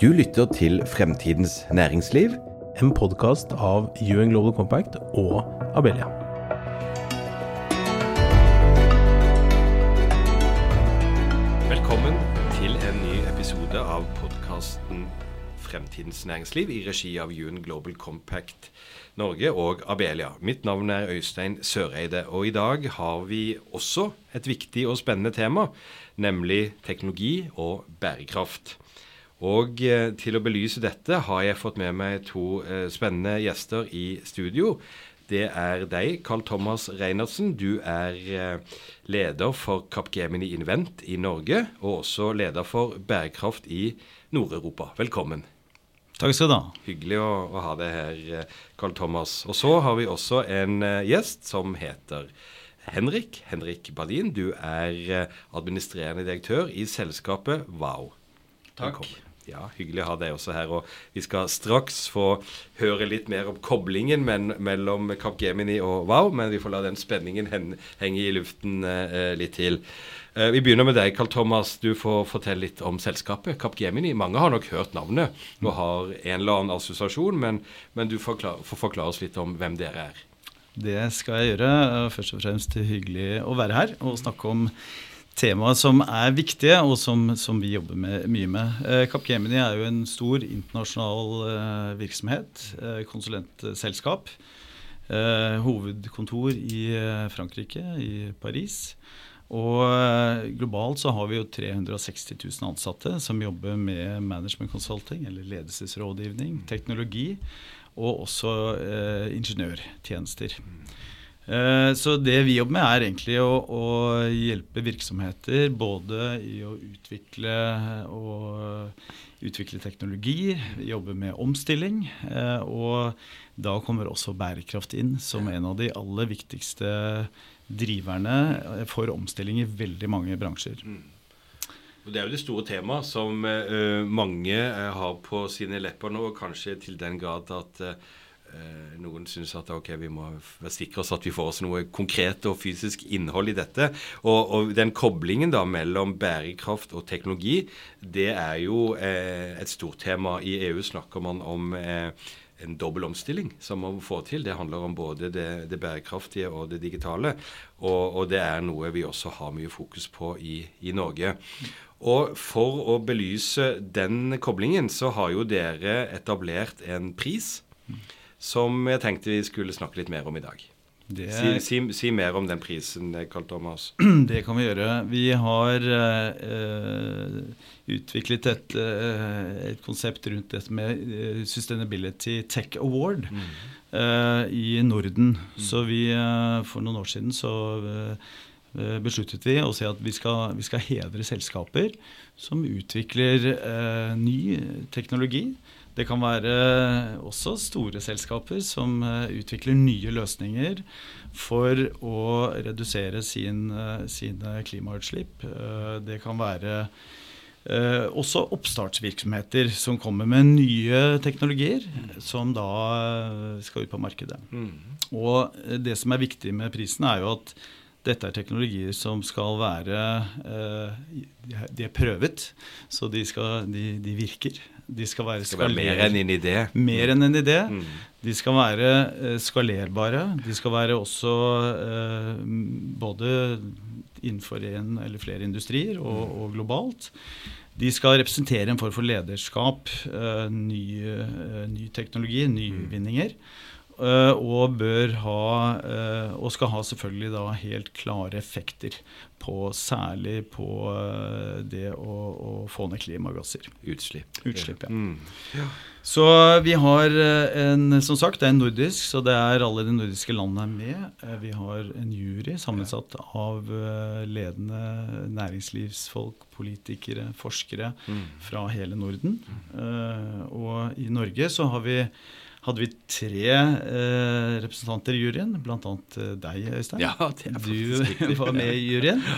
Du lytter til Fremtidens næringsliv. En podkast av UN Global Compact og Abelia. Velkommen til en ny episode av podkasten Fremtidens næringsliv i regi av UN Global Compact Norge og Abelia. Mitt navn er Øystein Søreide, og i dag har vi også et viktig og spennende tema, nemlig teknologi og bærekraft. Og eh, til å belyse dette har jeg fått med meg to eh, spennende gjester i studio. Det er deg, Carl Thomas Reinertsen. Du er eh, leder for Capgemini Invent i Norge, og også leder for bærekraft i Nord-Europa. Velkommen. Takk skal du ha. Hyggelig å, å ha deg her, Carl Thomas. Og så har vi også en gjest som heter Henrik. Henrik Badin. Du er administrerende direktør i selskapet Wow. Takk. Velkommen. Ja, Hyggelig å ha deg også her. og Vi skal straks få høre litt mer om koblingen men, mellom Capgemini og Wow, men vi får la den spenningen hen, henge i luften eh, litt til. Eh, vi begynner med deg, Carl Thomas. Du får fortelle litt om selskapet Capgemini. Mange har nok hørt navnet og har en eller annen assosiasjon, men, men du får, klar, får forklare oss litt om hvem dere er. Det skal jeg gjøre. Først og fremst hyggelig å være her og snakke om temaer som er viktige, og som, som vi jobber med, mye med. Eh, Capgemini er jo en stor internasjonal eh, virksomhet, eh, konsulentselskap. Eh, hovedkontor i eh, Frankrike, i Paris. Og eh, globalt så har vi jo 360 000 ansatte som jobber med management consulting, eller ledelsesrådgivning, teknologi, og også ingeniørtjenester. Eh, så det vi jobber med, er egentlig å, å, hjelpe virksomheter både i å utvikle og utvikle teknologi, jobbe med omstilling. Eh, og da kommer også bærekraft inn som en av de aller viktigste driverne for omstilling i veldig mange bransjer. Mm. Det er jo det store temaet som mange har på sine lepper nå, kanskje til den grad at Eh, noen syns at ok, vi må være sikre oss at vi får oss noe konkret og fysisk innhold i dette. Og, og den koblingen da mellom bærekraft og teknologi, det er jo eh, et stort tema. I EU snakker man om eh, en dobbel omstilling som man må få til. Det handler om både det, det bærekraftige og det digitale. Og, og, det er noe vi også har mye fokus på i, i Norge. Og for å belyse den koblingen, så har jo dere etablert en pris som jeg tenkte vi skulle snakke litt mer om i dag. Det... Si, si, si, mer om den prisen, Karl Thomas. Det kan vi gjøre. Vi har uh, utviklet et, uh, et, konsept rundt dette med Sustainability Tech Award mm. i Norden. Mm. Så vi, for noen år siden så besluttet vi å si at vi skal, vi skal hedre selskaper som utvikler ny teknologi det kan være også store selskaper som eh, utvikler nye løsninger for å redusere sin, eh, sine klimautslipp. Eh, det kan være også oppstartsvirksomheter som kommer med nye teknologier som da skal ut på markedet. Mm. Og det som er viktig med prisen, er jo at dette er teknologier som skal være De er prøvet, så de, skal, de, de virker. De skal være, skal være mer enn en idé. Mer enn en idé. Mm. De skal være uh, skalerbare. De skal være også eh, både innenfor en eller flere industrier og, mm. og, globalt. De skal representere en form for lederskap, eh, ny, ny, teknologi, nyvinninger. Mm. Uh, og bør ha uh, Og skal ha selvfølgelig da helt klare effekter på særlig på uh, det å, å, få ned klimagasser. Utslipp. Utslipp, ja. Mm. ja. Så vi har en Som sagt, det er en nordisk, så det er alle de nordiske landene med. Vi har en jury sammensatt av ledende næringslivsfolk, politikere, forskere mm. fra hele Norden. Mm. og i Norge så har vi hadde vi tre eh, representanter i juryen, bl.a. Eh, deg, Øystein. Ja, det er du var med i juryen.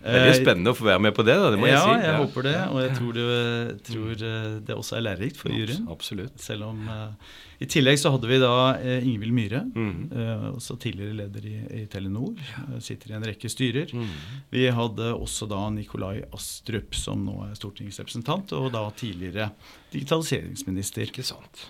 Veldig spennende å få være med på det, da, det må ja, jeg si. Ja, jeg håper det. Og jeg tror det, tror eh, det også er lærerikt for juryen. Absolutt. Selv om uh, I tillegg så hadde vi da uh, Ingvild Myhre, Mhm. uh, også tidligere leder i, i Telenor. uh, sitter i en rekke styrer. Mhm. Vi hadde også da Nikolai Astrup, som nå er stortingsrepresentant, og da tidligere digitaliseringsminister. Ikke sant.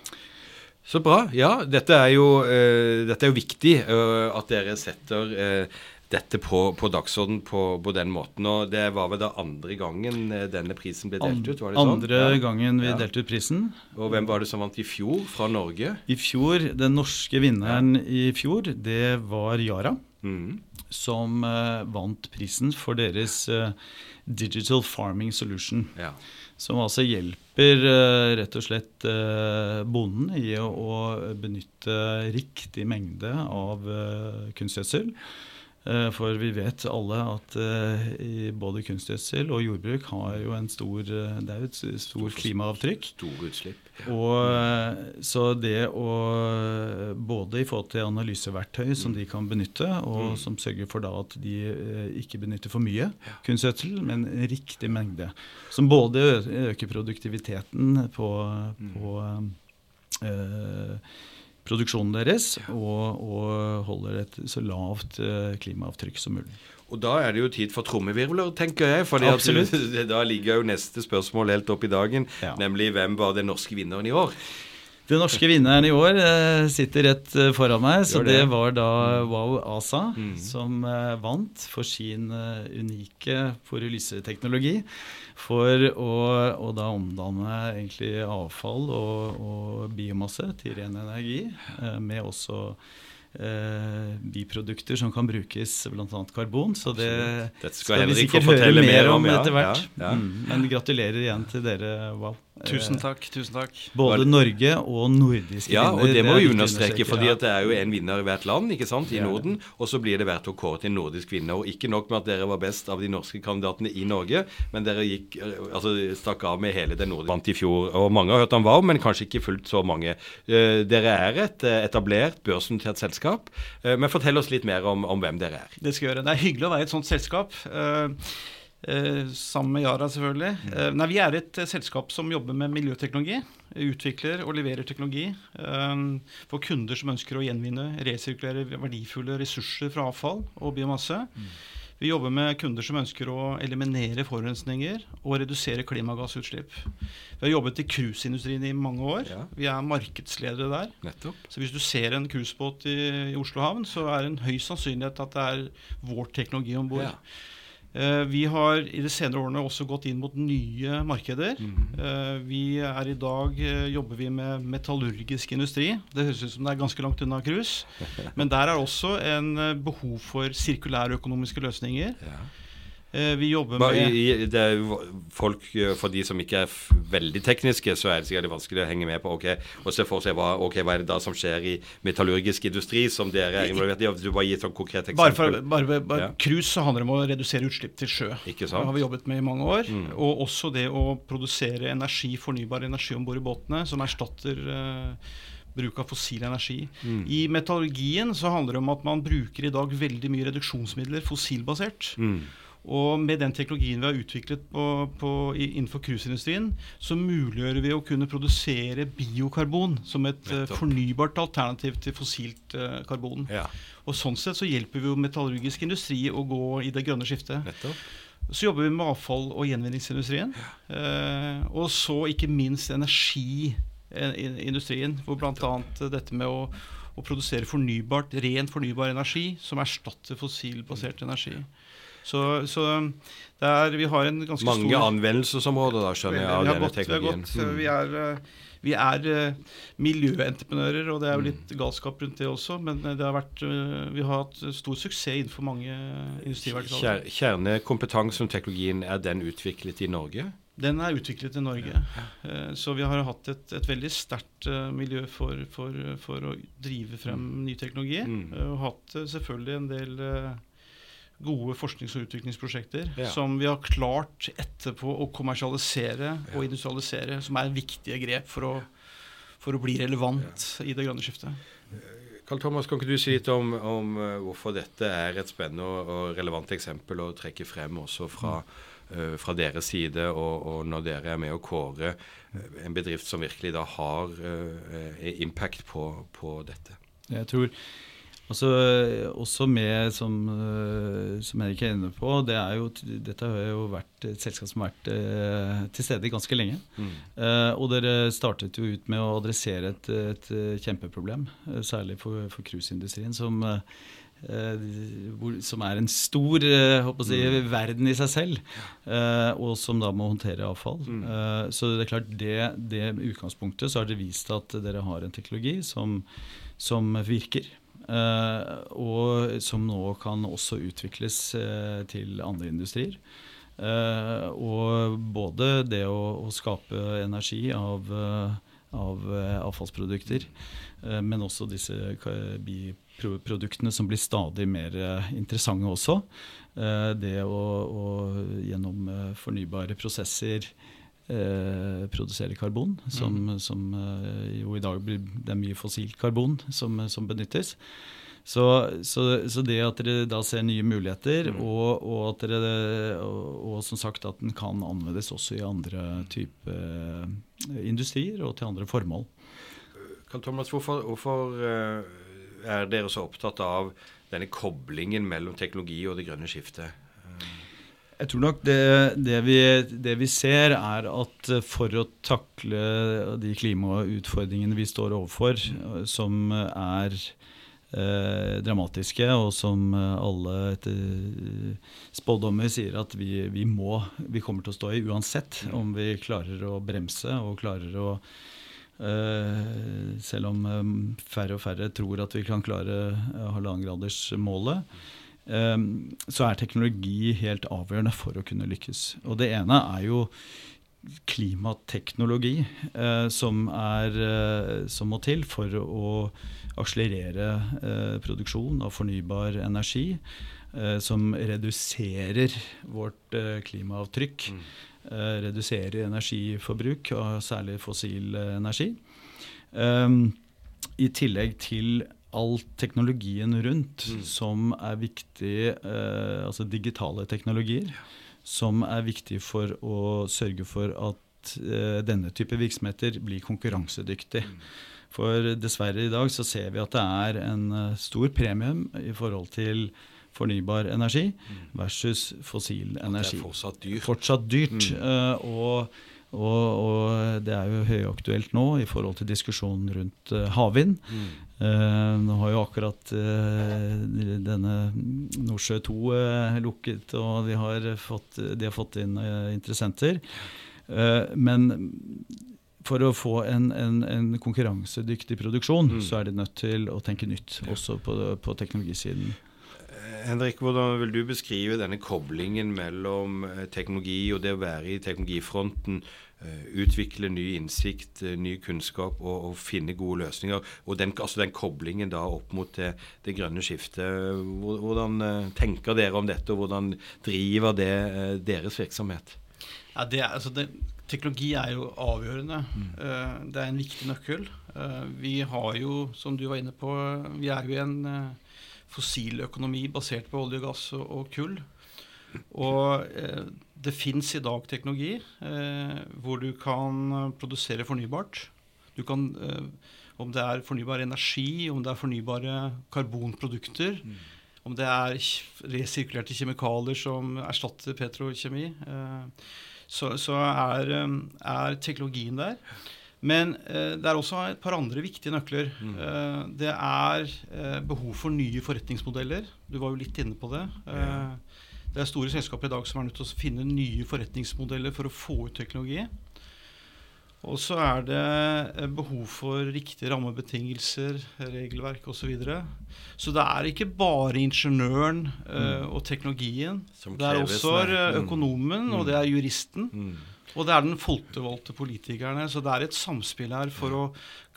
Så bra. Ja, dette er jo, uh, dette er jo viktig uh, at dere setter uh, dette på, på dagsorden på, på den måten. Og det var vel da andre gangen denne prisen ble delt ut? var det sånn? Andre Ja. gangen vi Ja. delte ut prisen. Og hvem var det som vant i fjor fra Norge? I fjor, Den norske vinneren i fjor, det var Yara. Mm. Som vant prisen for deres Digital Farming Solution. Ja. Som altså hjelper eh, rett og slett eh, bonden i å, benytte riktig mengde av eh, kunstgjødsel. Eh, For vi vet alle at eh, i både kunstgjødsel og jordbruk har jo en stor, eh, det er jo et stort klimaavtrykk. Stor utslipp. Og eh, Så det å Både i forhold til analyseverktøy som de kan benytte, og som sørger for da at de ikke benytter for mye kunstgjødsel, men en riktig mengde. Som både øker produktiviteten på, på eh, produksjonen deres, og, og holder et så lavt eh, klimaavtrykk som mulig. Og da er det jo tid for trommevirvler, tenker jeg. For da ligger jo neste spørsmål helt opp i dagen, Ja. nemlig hvem var den norske vinneren i år? Den norske vinneren i år eh, sitter rett eh, foran meg, så det. var da Wow ASA Mm. som eh, vant for sin unike polylyseteknologi for å, å da omdanne egentlig avfall og, og biomasse til ren energi, med også biprodukter som kan brukes, bl.a. karbon. Så det Dette skal, skal vi sikkert høre mer om ja, etter hvert. Ja, ja. Mm, men gratulerer igjen til dere, Wow. Tusen Eh, takk. tusen takk. Både Norge og nordiske Ja, og det må vi understreke, fordi ja. det er jo en vinner i hvert land ikke sant, i. Norden. Og så blir det verdt å kåre til nordisk vinner. Og ikke nok med at dere var best av de norske kandidatene i Norge, men dere gikk, eh, altså stakk av med hele den nordiske vant i fjor. Og mange har hørt om Wow, men kanskje ikke fullt så mange. Eh, Dere er et eh, etablert, børsnotert selskap. Eh, Men fortell oss litt mer om, om hvem dere er. Det skal jeg gjøre. Det er hyggelig å være i et sånt selskap. eh, eh, sammen med Yara, selvfølgelig. Eh, nei, vi er et selskap som jobber med miljøteknologi. Utvikler og leverer teknologi for kunder som ønsker å gjenvinne, resirkulere verdifulle ressurser fra avfall og biomasse. Vi jobber med kunder som ønsker å eliminere forurensninger og redusere klimagassutslipp. Vi har jobbet i cruiseindustrien i mange år. Ja. Vi er markedsledere der. Nettopp. Så hvis du ser en cruisebåt i, i Oslo havn, så er det en høy sannsynlighet at det er vår teknologi om bord. Ja. Eh, vi har i de senere årene også gått inn mot nye markeder. Mhm. Eh, vi er i dag eh, jobber vi med metallurgisk industri. Det høres ut som det er ganske langt unna cruise. Men der er også en eh, behov for sirkulære økonomiske løsninger. Eh, vi jobber med er folk, eh, For de som ikke er veldig tekniske, så er det sikkert vanskelig å henge med på ok, og se for seg hva, okay, hva er det da som skjer i metallurgisk industri som dere er involvert i. Du bare gi et sånt konkret eksempel. Bare for bare, bare, Ja. Cruise så handler det om å redusere utslipp til sjø. Ikke sant? Det har vi jobbet med i mange år. Mm. Og også det å produsere energi, fornybar energi om bord i båtene, som erstatter uh, bruk av fossil energi. Mm. I metallurgien så handler det om at man bruker i dag veldig mye reduksjonsmidler fossilbasert. Mm. Og med den teknologien vi har utviklet på, på, innenfor cruiseindustrien, så muliggjør vi å kunne produsere biokarbon som et eh, Nettopp. fornybart alternativ til fossilt uh, karbon. Ja, Og sånn sett så hjelper vi jo metallurgisk industri å gå i det grønne skiftet. nettopp. Så jobber vi med avfall- og gjenvinningsindustrien. Uh, og så ikke minst energiindustrien, hvor bl.a. dette med å, å produsere fornybart, ren fornybar energi som erstatter fossilbasert energi. Så, så det er, vi har en ganske Mange stor anvendelsesområder, da, skjønner jeg, av denne gått, vi, har teknologien. gått, Mm. vi er, eh, vi er eh, miljøentreprenører, og det er jo litt galskap rundt det også. Men eh, det har vært, vi har hatt stor suksess innenfor mange industriverktøy. Kjer, kjernekompetanse om teknologien, er den utviklet i Norge? Den er utviklet i Norge. Så vi har hatt et, et veldig sterkt miljø for, for, for å drive frem ny teknologi. Mm. Og hatt selvfølgelig en del gode forsknings- og utviklingsprosjekter Ja. som vi har klart etterpå å kommersialisere og industrialisere, som er viktige grep for å, for å bli relevant i det grønne skiftet. Karl Thomas, kan ikke du si litt om, om hvorfor dette er et spennende og, og relevant eksempel å trekke frem også fra, uh, fra deres side, og, og, når dere er med å kåre en bedrift som virkelig da har uh, impact på, på dette? Jeg tror Altså, også med, som, eh, som Henrik er inne på, det er jo, dette har jo vært et selskap som har vært eh, til stede ganske lenge. Mm. Eh, og dere startet jo ut med å adressere et, et kjempeproblem, eh, særlig for, cruiseindustrien, som, eh, som er en stor eh, si, mm. verden i seg selv, og som da må håndtere avfall. Mm. så det er klart, det, det utgangspunktet så har det vist at dere har en teknologi som, som virker. Eh, og som nå kan også utvikles eh, til andre industrier. Eh, og både det å, å skape energi av, av avfallsprodukter, men også disse biproduktene som blir stadig mer interessante også. Det å, å gjennom fornybare prosesser eh, produsere karbon, som, mm. som eh, jo i dag blir, det er mye fossilt karbon som, som benyttes. Så, så, så, det at dere da ser nye muligheter, mm. og, og, at dere, og, og, som sagt at den kan anvendes også i andre type uh, industrier og til andre formål. Karl Thomas, hvorfor, hvorfor er dere så opptatt av denne koblingen mellom teknologi og det grønne skiftet? Jeg tror nok det, det, vi, det, vi, ser, er at for å takle de klimautfordringene vi står overfor, som er eh, dramatiske, og som alle etter spådommer sier at vi, vi, må, vi kommer til å stå i uansett om vi klarer å bremse og klarer å eh, selv om eh, færre og færre tror at vi kan klare halvannengradersmålet, Ehm, så er teknologi helt avgjørende for å kunne lykkes. Og det ene er jo klimateknologi eh, som, er, eh, som, må til for å akselerere eh, produksjon av fornybar energi. Eh, som reduserer vårt klimaavtrykk. Mm. Eh, reduserer energiforbruk, og særlig fossil energi. Ehm, I tillegg til all teknologien rundt mm. som er viktig, eh, altså digitale teknologier, som er viktig for å sørge for at eh, denne type virksomheter blir konkurransedyktig. Mm. For dessverre i dag så ser vi at det er en uh, stor premium i forhold til fornybar energi mm. versus fossil energi. Det er fortsatt dyrt. Fortsatt dyrt. Mm. Uh, og og, og, det er jo høyaktuelt nå i forhold til diskusjonen rundt uh, havvind. Mm. Uh, nå har jo akkurat uh, denne Nordsjø 2 lukket, og de har fått, de har fått inn interessenter. men for å få en, en, en konkurransedyktig produksjon, mm. så er de nødt til å tenke nytt, også på, på teknologisiden. Henrik, hvordan vil du beskrive denne koblingen mellom eh, teknologi og det å være i teknologifronten? Eh, utvikle ny innsikt, eh, ny kunnskap og, og finne gode løsninger. Og den, altså den koblingen da opp mot det, det grønne skiftet. Hvordan tenker dere om dette, og hvordan driver det deres virksomhet? Ja, det er, altså det, teknologi er jo avgjørende. Mm. Det er en viktig nøkkel. Vi har jo, som du var inne på, vi er jo i en fossiløkonomi basert på olje, gass og, og kull. Og eh, det fins i dag teknologi eh, hvor du kan produsere fornybart. Du kan, eh, om det er fornybar energi, om det er fornybare karbonprodukter, mm. om det er resirkulerte kjemikalier som erstatter petrokjemi, eh, så, så er, eh, er teknologien der. Men eh, det er også et par andre viktige nøkler. Mm. Eh, det er eh, behov for nye forretningsmodeller. Du var jo litt inne på det. Ja. det er store selskaper i dag som er nødt til å finne nye forretningsmodeller for å få ut teknologi. Og så er det behov for riktige rammebetingelser, regelverk osv. Så, videre. så det er ikke bare ingeniøren uh, og teknologien. det er også mm. økonomen, mm. og det er juristen. Mm. Og det er den folkevalgte politikerne. Så det er et samspill her for å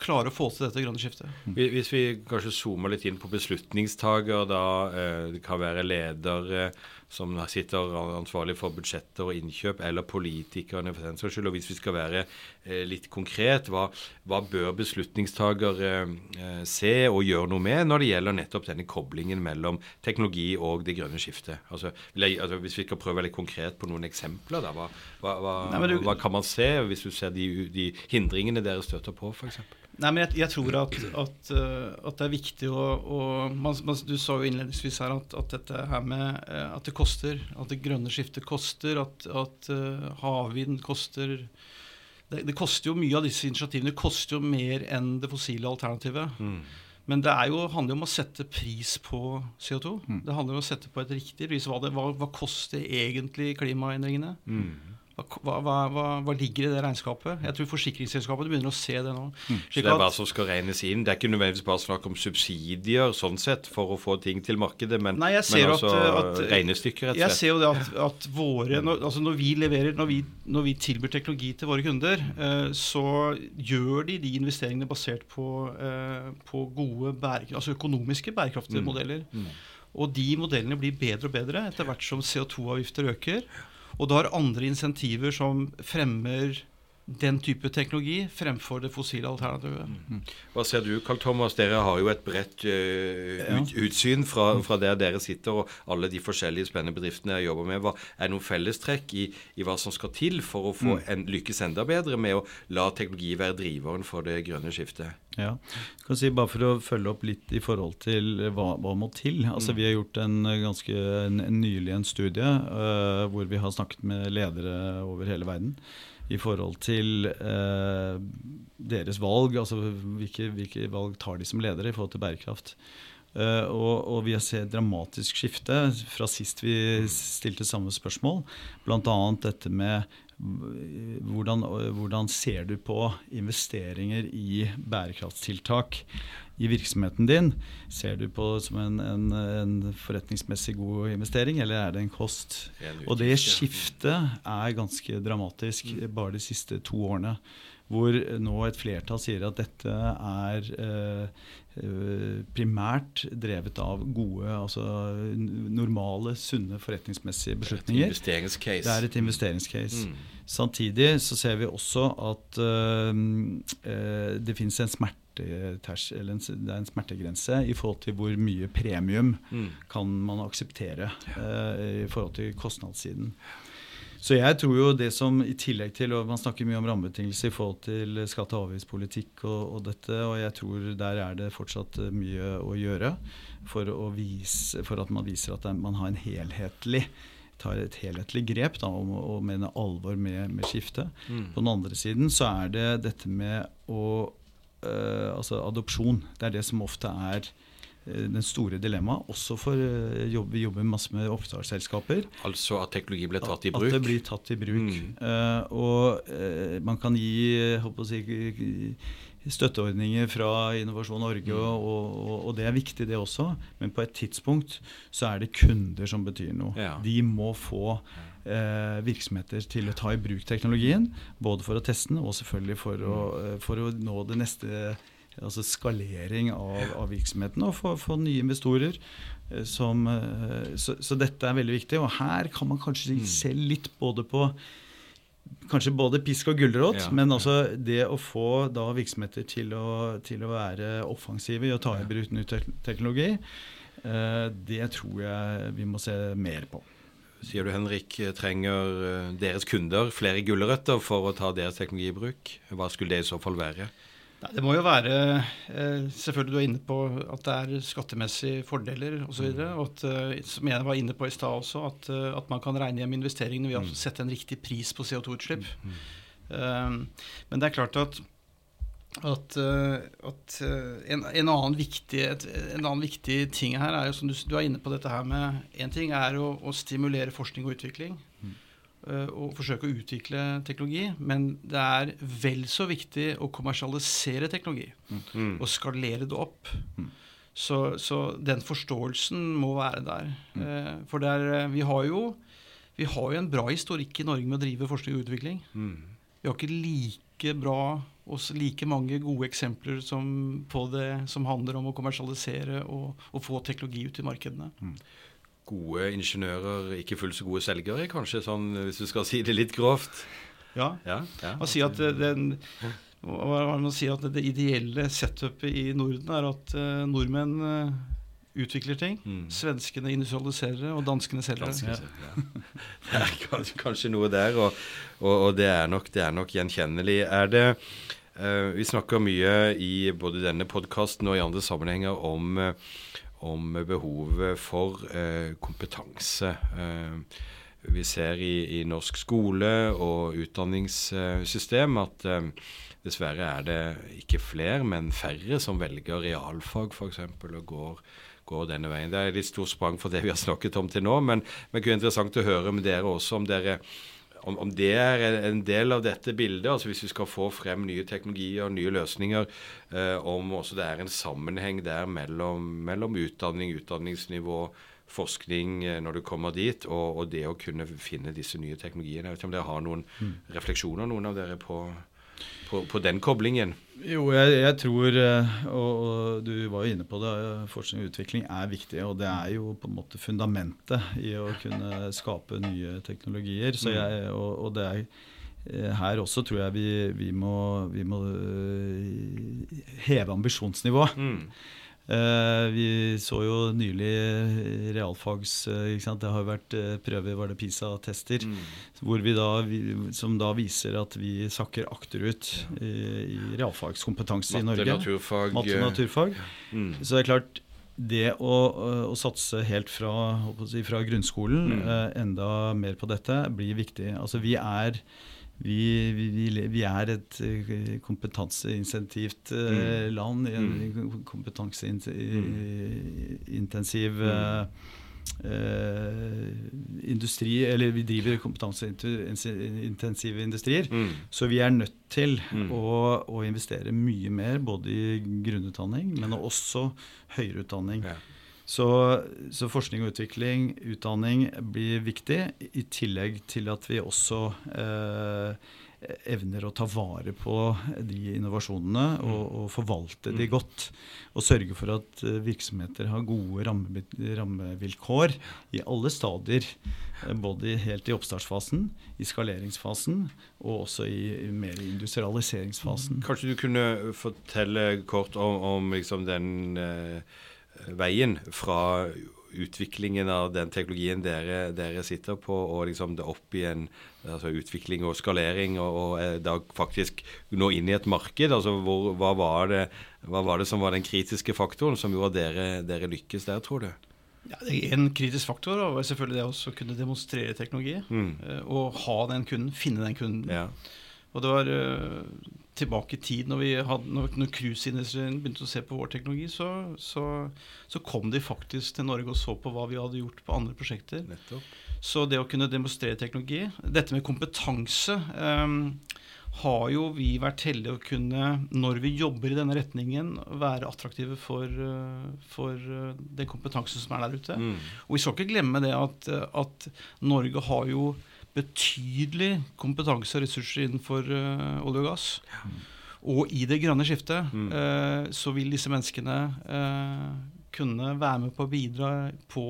klare å få til dette grønne skiftet. Hvis vi kanskje zoomer litt inn på beslutningstaker, da eh, det kan være ledere, som sitter ansvarlig for budsjetter og innkjøp, eller politikerne for den saks skyld. Og hvis vi skal være eh, litt konkret, hva, hva bør beslutningstaker eh, se og gjøre noe med når det gjelder nettopp denne koblingen mellom teknologi og det grønne skiftet? Altså, altså, hvis vi skal prøve litt konkret på noen eksempler, da, hva, hva, Nei, du, hva, kan man se hvis du ser de, de hindringene dere støter på, f.eks.? Nei, men jeg, jeg tror at, at, uh, at, det er viktig å, å man, man, Du sa jo innledningsvis her at, at, dette her med uh, at det koster. At det grønne skiftet koster. At, at uh, havvind koster. Det, det, koster jo mye av disse initiativene. Det koster jo mer enn det fossile alternativet. Mm. Men det jo, handler jo om å sette pris på CO2. Mm. Det handler om å sette på et riktig pris. Hva, det, hva, hva koster egentlig klimaendringene? Mm. Hva, hva, hva, hva, ligger i det regnskapet? Jeg tror forsikringsselskapene begynner å se det nå. Mm. Så det er hva som skal regnes inn? Det er ikke nødvendigvis bare snakk om subsidier sånn sett for å få ting til markedet, men, Nei, men også at, at, regnestykker, rett og slett. Jeg ser jo det at, at våre når, altså når vi leverer, når vi, når vi, tilbyr teknologi til våre kunder, eh, så gjør de de investeringene basert på, eh, på gode altså økonomiske bærekraftige mm. modeller. Mm. Og de modellene blir bedre og bedre etter hvert som CO2-avgifter øker. Og du har andre insentiver som fremmer den type teknologi fremfor det fossile alternativet. Mm. Hva ser du, Carl Thomas? Dere har jo et bredt uh, ut, utsyn fra, fra, der dere sitter, og alle de forskjellige spennende bedriftene jeg jobber med. Hva, er det noen fellestrekk i, i, hva som skal til for å få mm. en, lykkes enda bedre med å la teknologi være driveren for det grønne skiftet? Ja, jeg kan si Bare for å følge opp litt i forhold til hva, hva må til. Altså mm. Vi har gjort en ganske en, en nylig en studie uh, hvor vi har snakket med ledere over hele verden i forhold til eh, deres valg. altså hvilke, hvilke, valg tar de som ledere i forhold til bærekraft. Eh, og, og, vi har sett dramatisk skifte fra sist vi stilte samme spørsmål. Bl.a. dette med hvordan, hvordan, ser du på investeringer i bærekraftstiltak i virksomheten din? Ser du på det som en, en, en forretningsmessig god investering, eller er det en kost? Og det skiftet er ganske dramatisk bare de siste to årene. Hvor nå et flertall sier at dette er eh, eh primært drevet av gode, altså normale, sunne forretningsmessige beslutninger. Det er et investeringscase. Det er et investeringscase. Mm. Samtidig så ser vi også at uh, det finnes en smerte eller en, det er en smertegrense i forhold til hvor mye premium mm. kan man akseptere uh, i forhold til kostnadssiden. Så jeg tror jo det som i tillegg til og Man snakker mye om rammebetingelser i forhold til skatte- og avgiftspolitikk og, og, dette, og jeg tror der er det fortsatt mye å gjøre for, å vise, for at man viser at man har en helhetlig tar et helhetlig grep da, og, og mener alvor med, med skiftet. Mm. På den andre siden så er det dette med å øh, Altså adopsjon. Det er det som ofte er den store dilemmaet. Også for uh, jobb, vi jobber masse med oppstartsselskaper. Altså at teknologi blir tatt i bruk? At det blir tatt i bruk. Mm. og man kan gi å si, støtteordninger fra Innovasjon Norge, mm. og, og, og, det er viktig, det også. Men på et tidspunkt så er det kunder som betyr noe. Ja. De må få uh, virksomheter til å ta i bruk teknologien. Både for å teste den, og selvfølgelig for å, mm. eh, for å nå det neste altså skalering av, av virksomheten og få nye investorer. Eh, som, eh, så, så, dette er veldig viktig. Og her kan man kanskje mm. se litt både på kanskje både pisk og gulrot, ja, men også det å få da virksomheter til å, til å være offensive i å ta i bruk ny teknologi, eh, det tror jeg vi må se mer på. Sier du Henrik, trenger deres kunder flere gulrøtter for å ta deres teknologi i bruk? Hva skulle det i så fall være? Det må jo være eh, Selvfølgelig du er inne på at det er skattemessige fordeler osv. Mm. Som jeg var inne på i stad også, at, eh, at, man kan regne hjem investeringene ved å mm. sette en riktig pris på CO2-utslipp. Mm. Um, men det er klart at, at, at en, en, annen viktig, en, annen viktig, ting her er jo som du, du er inne på dette her med Én ting er å, å, stimulere forskning og utvikling. Og eh, forsøke å utvikle teknologi. Men det er vel så viktig å kommersialisere teknologi. Mm. Og skalere det opp. Mm. Så, så, den forståelsen må være der. Mm. For der, eh, vi, har jo, vi har jo en bra historikk i Norge med å drive forskning og utvikling. Mm. Vi har ikke like bra og like mange gode eksempler som på det som handler om å kommersialisere og, og få teknologi ut i markedene. Gode ingeniører ikke fullt så gode selgere, kanskje, sånn hvis du skal si det litt grovt? Ja. Ja, ja. Og si at det- den sier at det ideelle setupet i Norden er at eh, nordmenn eh, utvikler ting. Mm. Svenskene industrialiserer og danskene selger det. Ja. Det er kanskje, kanskje noe der, og, og, og det, er nok, det er nok gjenkjennelig. Er det uh, Vi snakker mye i både denne podkasten og i andre sammenhenger om, eh, om behovet for eh, kompetanse. Eh, vi ser i, i norsk skole og utdanningssystem at eh, dessverre er det ikke flere, men færre som velger realfag f.eks. og går, går denne veien. Det er litt stort sprang for det vi har snakket om til nå, men, det er interessant å høre med dere også om dere om, om det er en- del av dette bildet, altså hvis vi skal få frem nye teknologier og nye løsninger, eh, om også det er en sammenheng der mellom, mellom utdanning, utdanningsnivå, forskning eh, når du kommer dit, og, og det å kunne finne disse nye teknologiene. Jeg vet ikke om dere har noen refleksjoner, noen av dere, på, på, på den koblingen? Jo, jeg, jeg tror, eh, og, og du var jo inne på det, eh, forskning og utvikling er viktig. Og det er jo på en måte fundamentet i å kunne skape nye teknologier. Så jeg, og, og det er eh, her også tror jeg vi, vi må, vi må heve ambisjonsnivået. Mm. Eh, vi så jo nylig realfags eh, ikke sant? Det har jo vært eh, prøver, var det PISA-tester, Mm. hvor vi da, som da viser at vi sakker akterut i, i realfagskompetanse i Norge. naturfag Matte og naturfag. Mm. Så det er klart, det å, å satse helt fra, si, fra grunnskolen Mm. eh, enda mer på dette blir viktig. Altså vi er vi, vi, vi, er et eh, kompetanseinsentivt mm. land, i en Mm. kompetanseintensiv eh, eh, industri, eller vi driver kompetanseintensive industrier. Mm. Så vi er nødt til Mm. å, å investere mye mer, både i grunnutdanning, men også høyere utdanning. Ja. Så, så forskning og utvikling, utdanning, blir viktig, i tillegg til at vi også eh, evner å ta vare på de innovasjonene og, og forvalte de Mm. godt. Og sørge for at eh, virksomheter har gode rammevilkår i alle stadier. eh, Både helt i oppstartsfasen, i skaleringsfasen og også i, i mer industrialiseringsfasen. Kanskje du kunne fortelle kort om, om liksom den eh, veien fra utviklingen av den teknologien dere, dere sitter på, og liksom det opp i en altså utvikling og skalering, og, og eh, da faktisk nå inn i et marked. altså hvor, hva, var det, hva var det som var den kritiske faktoren som gjorde at dere, dere lykkes der, tror du? Ja, En kritisk faktor var selvfølgelig det å kunne demonstrere teknologi. Mm. eh, Og ha den kunden, finne den kunden. Ja. Og det var eh, tilbake i tid, når, vi hadde, når, når cruiseindustrien begynte å se på vår teknologi, så, så, så kom de faktisk til Norge og så på hva vi hadde gjort på andre prosjekter. Nettopp. Så det å kunne demonstrere teknologi Dette med kompetanse um, har jo vi vært heldige å kunne, når vi jobber i denne retningen, være attraktive for, eh, for eh, den kompetansen som er der ute. Mm. Og vi skal ikke glemme det at, at Norge har jo betydelig kompetanse og ressurser innenfor eh, olje og gass. Og i det grønne skiftet Mm. eh, så vil disse menneskene eh, kunne være med på å bidra på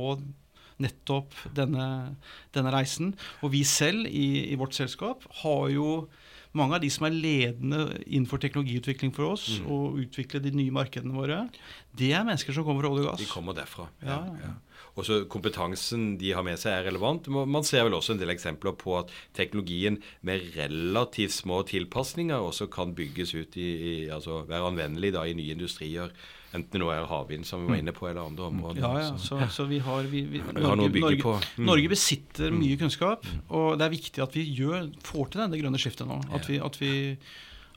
nettopp denne, denne reisen. Og vi selv i, i vårt selskap har jo mange av de som er ledende innenfor teknologiutvikling for oss, Mm. og utvikle de nye markedene våre, det er mennesker som kommer fra olje og gass. De kommer derfra. Ja, Ja, ja. Ja. Og så kompetansen de har med seg er relevant. Man ser vel også en del eksempler på at teknologien med relativt små tilpasninger også kan bygges ut i, i altså være anvendelig da i nye industrier. Enten det nå er havvind, som vi var inne på, eller andre områder. Ja, ja. Så- Så, vi har, vi, vi, Vi har noe å bygge Norge, på. Mm. Norge besitter mye kunnskap, og det er viktig at vi gjør, får til det grønne skiftet nå. At vi, at vi,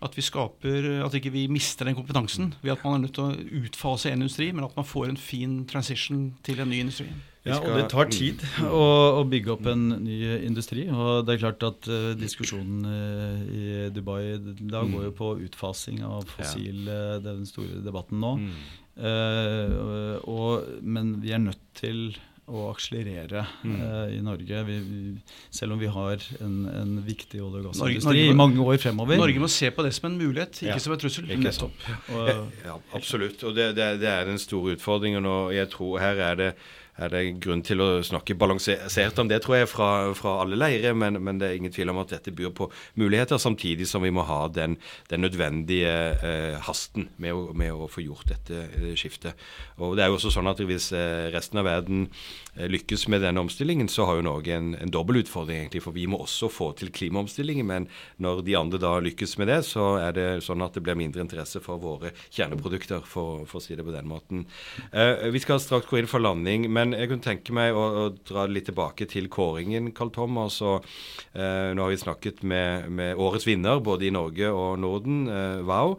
at vi skaper At ikke vi mister den kompetansen ved at man er nødt til å utfase en industri, men at man får en fin transition til en ny industri. Ja, og det tar tid å, å bygge opp en ny industri. Og det er klart at uh, diskusjonen uh, i Dubai da går jo på utfasing av fossil, er den store debatten nå. Mm. Eh, og, men vi er nødt til å akselerere Mm. uh, i Norge. Vi, vi, selv om vi har en, en viktig olje- og gassindustri i mange år fremover. Norge må se på det som en mulighet, ikke Ja. som en trussel. Og, Ja, absolutt. Og det, det, det er den store utfordringen. Og jeg tror her er det, er det grunn til å snakke balansert om det, tror jeg, fra, fra alle leirer. Men, men, det er ingen tvil om at dette byr på muligheter, samtidig som vi må ha den, den nødvendige eh, hasten med å, med å, få gjort dette eh, skiftet. Og det er jo også sånn at Hvis eh, resten av verden eh, lykkes med denne omstillingen, så har jo Norge en, en dobbel utfordring, egentlig. For vi må også få til klimaomstillingen. Men når de andre da lykkes med det, så er det sånn at det blir mindre interesse for våre kjerneprodukter, for, for å si det på den måten. Eh, vi skal straks gå inn for landing. men men jeg kunne tenke meg å, å dra litt tilbake til kåringen, Carl Thomas. Og, eh, nå har vi snakket med, med, årets vinner både i Norge og Norden, eh, Wow.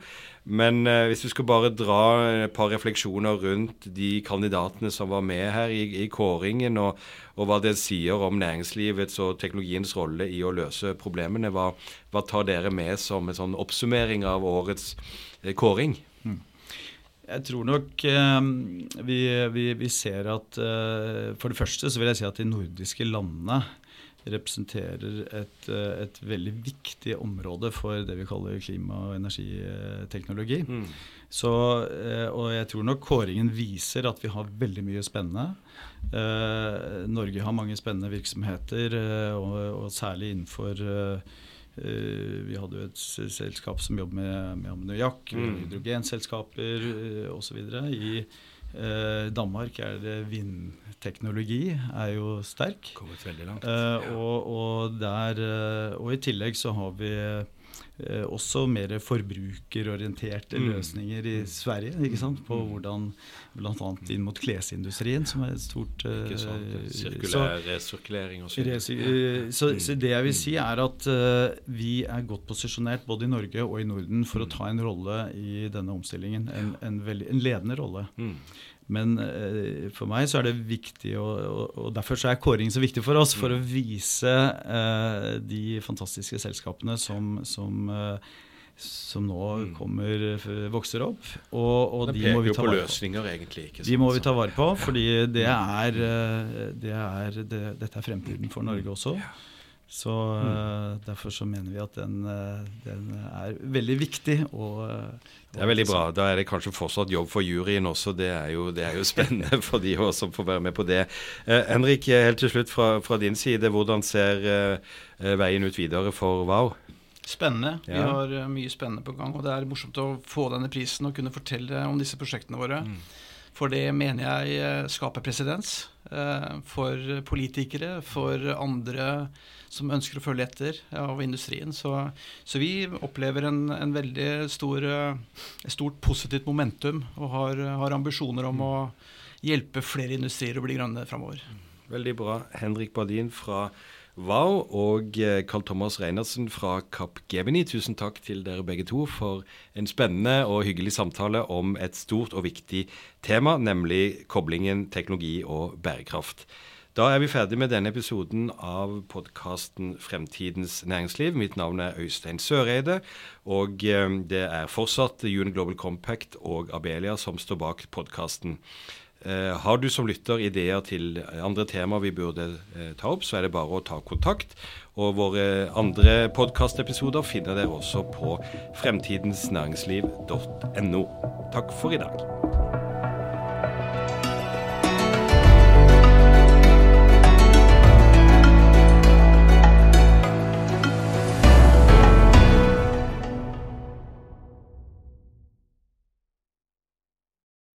Men eh, hvis du skal bare dra et par refleksjoner rundt de kandidatene som var med her i, i kåringen, og, og, hva det sier om næringslivets og teknologiens rolle i å løse problemene, hva, hva tar dere med som en sånn oppsummering av årets eh, kåring? Jeg tror nok eh, vi, vi, vi, ser at eh, For det første så vil jeg si at de nordiske landene representerer et, eh, et veldig viktig område for det vi kaller klima- og energiteknologi. Mm. Så, og jeg tror nok kåringen viser at vi har veldig mye spennende. Norge har mange spennende virksomheter, og, og særlig innenfor vi hadde jo et selskap som jobber med, med ammoniakk, mm. hydrogenselskaper uh, osv. I eh, Danmark er det vindteknologi er jo sterk. Kommet veldig langt. Eh, og, og, der, og i tillegg så har vi eh, også mer forbrukerorienterte mm. løsninger i Sverige. ikke sant? På mm. hvordan bl.a. inn mot klesindustrien, som er et stort eh, Sirkulær resirkulering og sånn. Så, så, det jeg vil si, er at vi er godt posisjonert både i Norge og i Norden for å ta en rolle i denne omstillingen. En, en, veldig, en ledende rolle. Mm. Men eh, for meg så er det viktig, og, og, derfor så er kåring så viktig for oss, for å vise uh, de fantastiske selskapene som, som, uh, som nå mm. kommer, vokser opp. Og, og de må vi ta vare på. Løsninger, egentlig, ikke de må vi ta vare på, fordi det er, eh, det er det, dette er fremtiden for Norge også. Så mm. Derfor så mener vi at den, uh, den er veldig viktig. Og, uh, det er veldig bra. Da er det kanskje fortsatt jobb for juryen også. Det er jo, det er jo spennende for de også, som får være med på det. Uh, Henrik, helt til slutt fra, fra din side. Hvordan ser veien ut videre for Wow? Spennende. Ja. Vi har mye spennende på gang. Og det er morsomt å få denne prisen og kunne fortelle om disse prosjektene våre. Mm. For det mener jeg skaper presedens for politikere, for andre som ønsker å følge etter av industrien. Så, så vi opplever en, en veldig stor, eh, stort positivt momentum og har, har, ambisjoner om å hjelpe flere industrier å bli grønne framover. Veldig bra. Henrik Badin fra Wow og eh, Carl Thomas Reinertsen fra Kapp Gemini, tusen takk til dere begge to for en spennende og hyggelig samtale om et stort og viktig tema, nemlig koblingen teknologi og bærekraft. Da er vi ferdig med denne episoden av podkasten Fremtidens næringsliv. Mitt navn er Øystein Søreide, og eh, det er fortsatt UN Global Compact og Abelia som står bak podkasten. Eh, har du som lytter ideer til andre temaer vi burde eh, ta opp, så er det bare å ta kontakt. Og våre andre podkastepisoder finner dere også på fremtidensnæringsliv.no. Takk for i dag.